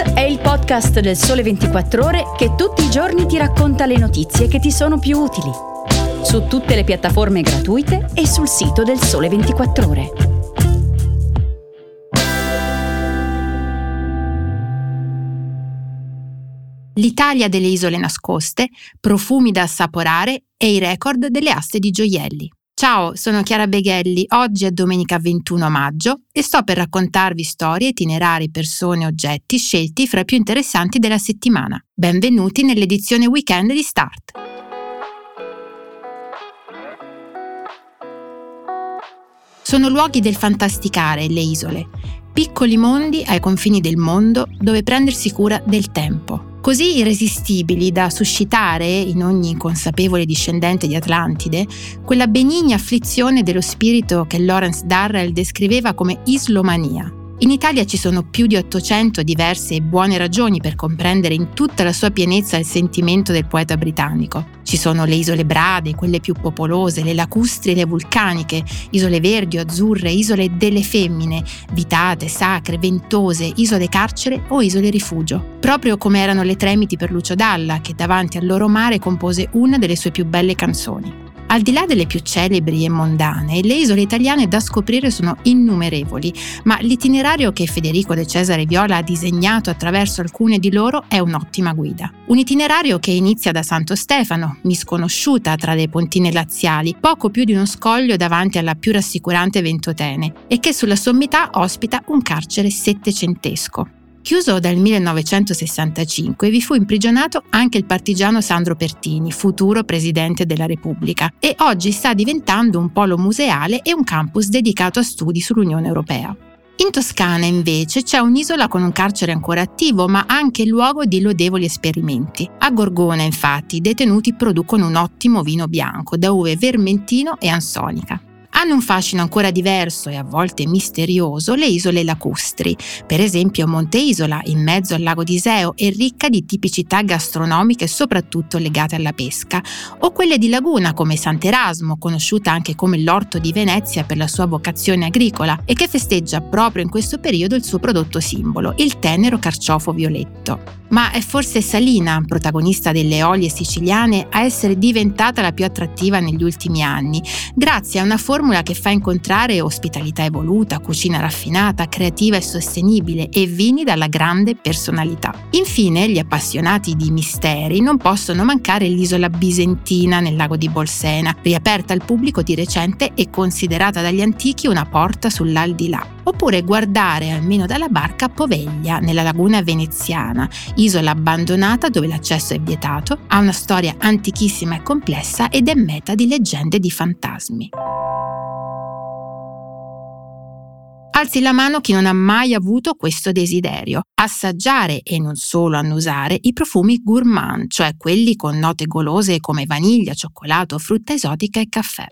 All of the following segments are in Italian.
Start è il podcast del Sole 24 Ore che tutti i giorni ti racconta le notizie che ti sono più utili. Su tutte le piattaforme gratuite e sul sito del Sole 24 Ore. L'Italia delle isole nascoste, profumi da assaporare e i record delle aste di gioielli. Ciao, sono Chiara Beghelli. Oggi è domenica 21 maggio e sto per raccontarvi storie, itinerari, persone, oggetti scelti fra i più interessanti della settimana. Benvenuti nell'edizione weekend di Start. Sono luoghi del fantasticare le isole, piccoli mondi ai confini del mondo dove prendersi cura del tempo così irresistibili da suscitare in ogni consapevole discendente di Atlantide quella benigna afflizione dello spirito che Lawrence Darrell descriveva come islomania. In Italia ci sono più di 800 diverse e buone ragioni per comprendere in tutta la sua pienezza il sentimento del poeta britannico. Ci sono le isole brade, quelle più popolose, le lacustri e le vulcaniche, isole verdi o azzurre, isole delle femmine, vitate, sacre, ventose, isole carcere o isole rifugio. Proprio come erano le Tremiti per Lucio Dalla, che davanti al loro mare compose una delle sue più belle canzoni. Al di là delle più celebri e mondane, le isole italiane da scoprire sono innumerevoli, ma l'itinerario che Federico De Cesare Viola ha disegnato attraverso alcune di loro è un'ottima guida. Un itinerario che inizia da Santo Stefano, misconosciuta tra le pontine laziali, poco più di uno scoglio davanti alla più rassicurante Ventotene, e che sulla sommità ospita un carcere settecentesco. Chiuso dal 1965 vi fu imprigionato anche il partigiano Sandro Pertini, futuro presidente della Repubblica, e oggi sta diventando un polo museale e un campus dedicato a studi sull'Unione Europea. In Toscana invece c'è un'isola con un carcere ancora attivo, ma anche luogo di lodevoli esperimenti. A Gorgona, infatti, i detenuti producono un ottimo vino bianco da uve vermentino e ansonica. Hanno un fascino ancora diverso e a volte misterioso le isole lacustri, per esempio Monte Isola, in mezzo al lago di Iseo e ricca di tipicità gastronomiche soprattutto legate alla pesca, o quelle di laguna come Sant'Erasmo, conosciuta anche come l'orto di Venezia per la sua vocazione agricola e che festeggia proprio in questo periodo il suo prodotto simbolo, il tenero carciofo violetto. Ma è forse Salina, protagonista delle olie siciliane, a essere diventata la più attrattiva negli ultimi anni, grazie a una formula che fa incontrare ospitalità evoluta, cucina raffinata, creativa e sostenibile e vini dalla grande personalità. Infine, gli appassionati di misteri non possono mancare l'isola bisentina nel lago di Bolsena, riaperta al pubblico di recente e considerata dagli antichi una porta sull'aldilà oppure guardare almeno dalla barca Poveglia, nella laguna veneziana, isola abbandonata dove l'accesso è vietato, ha una storia antichissima e complessa ed è meta di leggende di fantasmi. Alzi la mano chi non ha mai avuto questo desiderio, assaggiare e non solo annusare i profumi gourmand, cioè quelli con note golose come vaniglia, cioccolato, frutta esotica e caffè.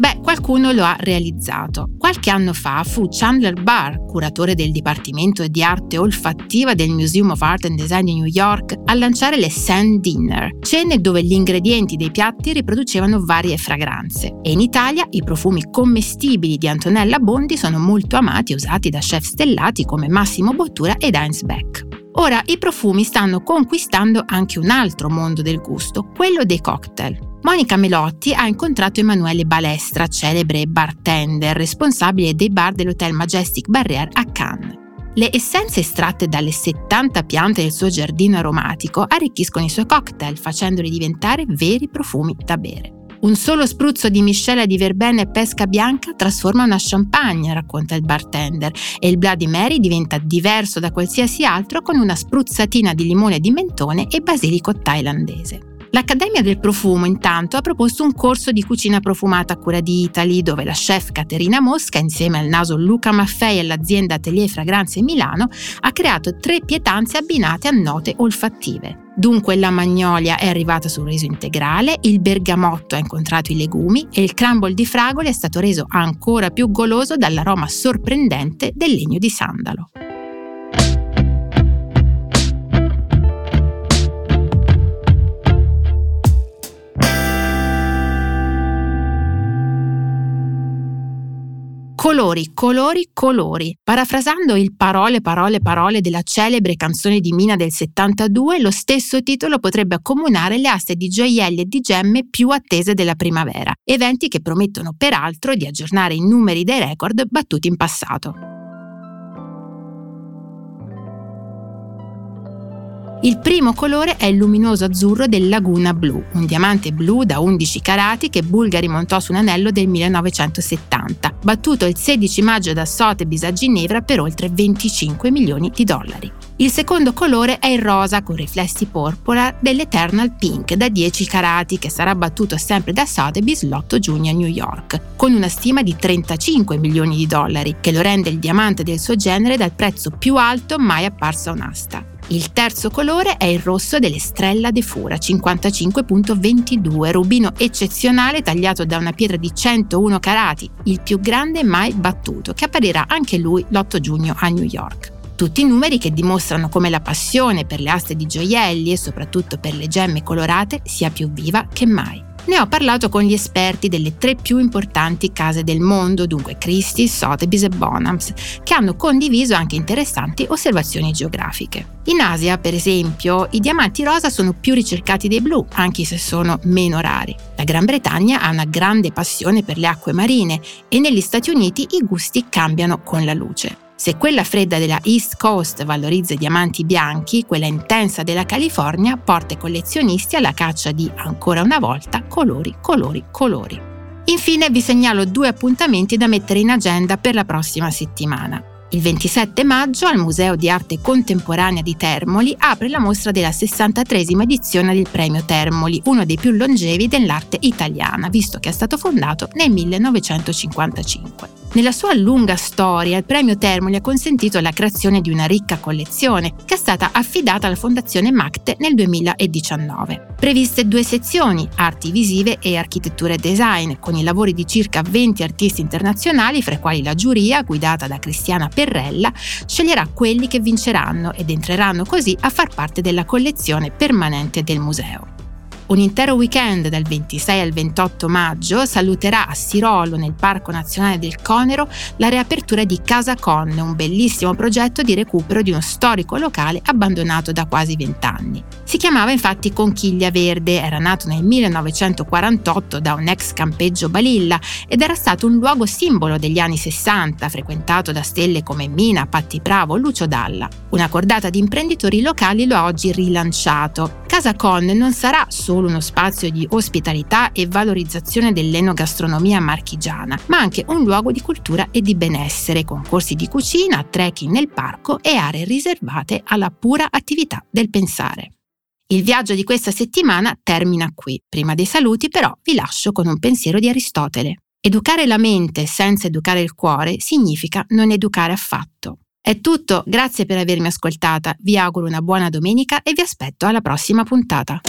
Beh, qualcuno lo ha realizzato. Qualche anno fa fu Chandler Barr, curatore del Dipartimento di Arte Olfattiva del Museum of Art and Design di New York, a lanciare le Sand Dinner, cene dove gli ingredienti dei piatti riproducevano varie fragranze. E in Italia i profumi commestibili di Antonella Bondi sono molto amati e usati da chef stellati come Massimo Bottura ed Heinz Beck. Ora i profumi stanno conquistando anche un altro mondo del gusto, quello dei cocktail. Monica Melotti ha incontrato Emanuele Balestra, celebre bartender responsabile dei bar dell'Hotel Majestic Barrière a Cannes. Le essenze estratte dalle 70 piante del suo giardino aromatico arricchiscono i suoi cocktail, facendoli diventare veri profumi da bere. Un solo spruzzo di miscela di verbena e pesca bianca trasforma una champagne, racconta il bartender, e il Bloody Mary diventa diverso da qualsiasi altro con una spruzzatina di limone di mentone e basilico thailandese. L'Accademia del Profumo intanto ha proposto un corso di cucina profumata a cura di Italy dove la chef Caterina Mosca insieme al naso Luca Maffei e l'azienda Atelier Fragranze Milano ha creato tre pietanze abbinate a note olfattive. Dunque la magnolia è arrivata sul riso integrale, il bergamotto ha incontrato i legumi e il crumble di fragole è stato reso ancora più goloso dall'aroma sorprendente del legno di sandalo. Colori, colori, colori. Parafrasando il parole, parole, parole della celebre canzone di Mina del 72, lo stesso titolo potrebbe accomunare le aste di gioielli e di gemme più attese della primavera, eventi che promettono peraltro di aggiornare i numeri dei record battuti in passato. Il primo colore è il luminoso azzurro del Laguna Blu, un diamante blu da 11 carati che Bulgari montò su un anello del 1970, battuto il 16 maggio da Sotheby's a Ginevra per oltre 25 milioni di dollari. Il secondo colore è il rosa con riflessi porpora dell'Eternal Pink da 10 carati che sarà battuto sempre da Sotheby's l'8 giugno a New York, con una stima di 35 milioni di dollari, che lo rende il diamante del suo genere dal prezzo più alto mai apparso a un'asta. Il terzo colore è il rosso dell'Estrella de Fura 55.22, rubino eccezionale tagliato da una pietra di 101 carati, il più grande mai battuto, che apparirà anche lui l'8 giugno a New York. Tutti numeri che dimostrano come la passione per le aste di gioielli e soprattutto per le gemme colorate sia più viva che mai. Ne ho parlato con gli esperti delle tre più importanti case del mondo, dunque Christie, Sotheby's e Bonhams, che hanno condiviso anche interessanti osservazioni geografiche. In Asia, per esempio, i diamanti rosa sono più ricercati dei blu, anche se sono meno rari. La Gran Bretagna ha una grande passione per le acque marine e negli Stati Uniti i gusti cambiano con la luce. Se quella fredda della East Coast valorizza i diamanti bianchi, quella intensa della California porta i collezionisti alla caccia di, ancora una volta, colori, colori, colori. Infine vi segnalo due appuntamenti da mettere in agenda per la prossima settimana. Il 27 maggio al Museo di Arte Contemporanea di Termoli apre la mostra della 63 edizione del Premio Termoli, uno dei più longevi dell'arte italiana, visto che è stato fondato nel 1955. Nella sua lunga storia, il premio Termoli ha consentito la creazione di una ricca collezione che è stata affidata alla Fondazione MACTE nel 2019. Previste due sezioni, arti visive e architettura e design, con i lavori di circa 20 artisti internazionali, fra i quali la giuria, guidata da Cristiana Perrella, sceglierà quelli che vinceranno ed entreranno così a far parte della collezione permanente del museo. Un intero weekend dal 26 al 28 maggio saluterà a Sirolo, nel Parco Nazionale del Conero, la riapertura di Casa Con, un bellissimo progetto di recupero di uno storico locale abbandonato da quasi vent'anni. Si chiamava infatti Conchiglia Verde, era nato nel 1948 da un ex campeggio Balilla ed era stato un luogo simbolo degli anni 60, frequentato da stelle come Mina, Patti Bravo, Lucio Dalla. Una cordata di imprenditori locali lo ha oggi rilanciato. Casa Con non sarà solo uno spazio di ospitalità e valorizzazione dell'enogastronomia marchigiana, ma anche un luogo di cultura e di benessere, con corsi di cucina, trekking nel parco e aree riservate alla pura attività del pensare. Il viaggio di questa settimana termina qui. Prima dei saluti però vi lascio con un pensiero di Aristotele. Educare la mente senza educare il cuore significa non educare affatto. È tutto, grazie per avermi ascoltata, vi auguro una buona domenica e vi aspetto alla prossima puntata.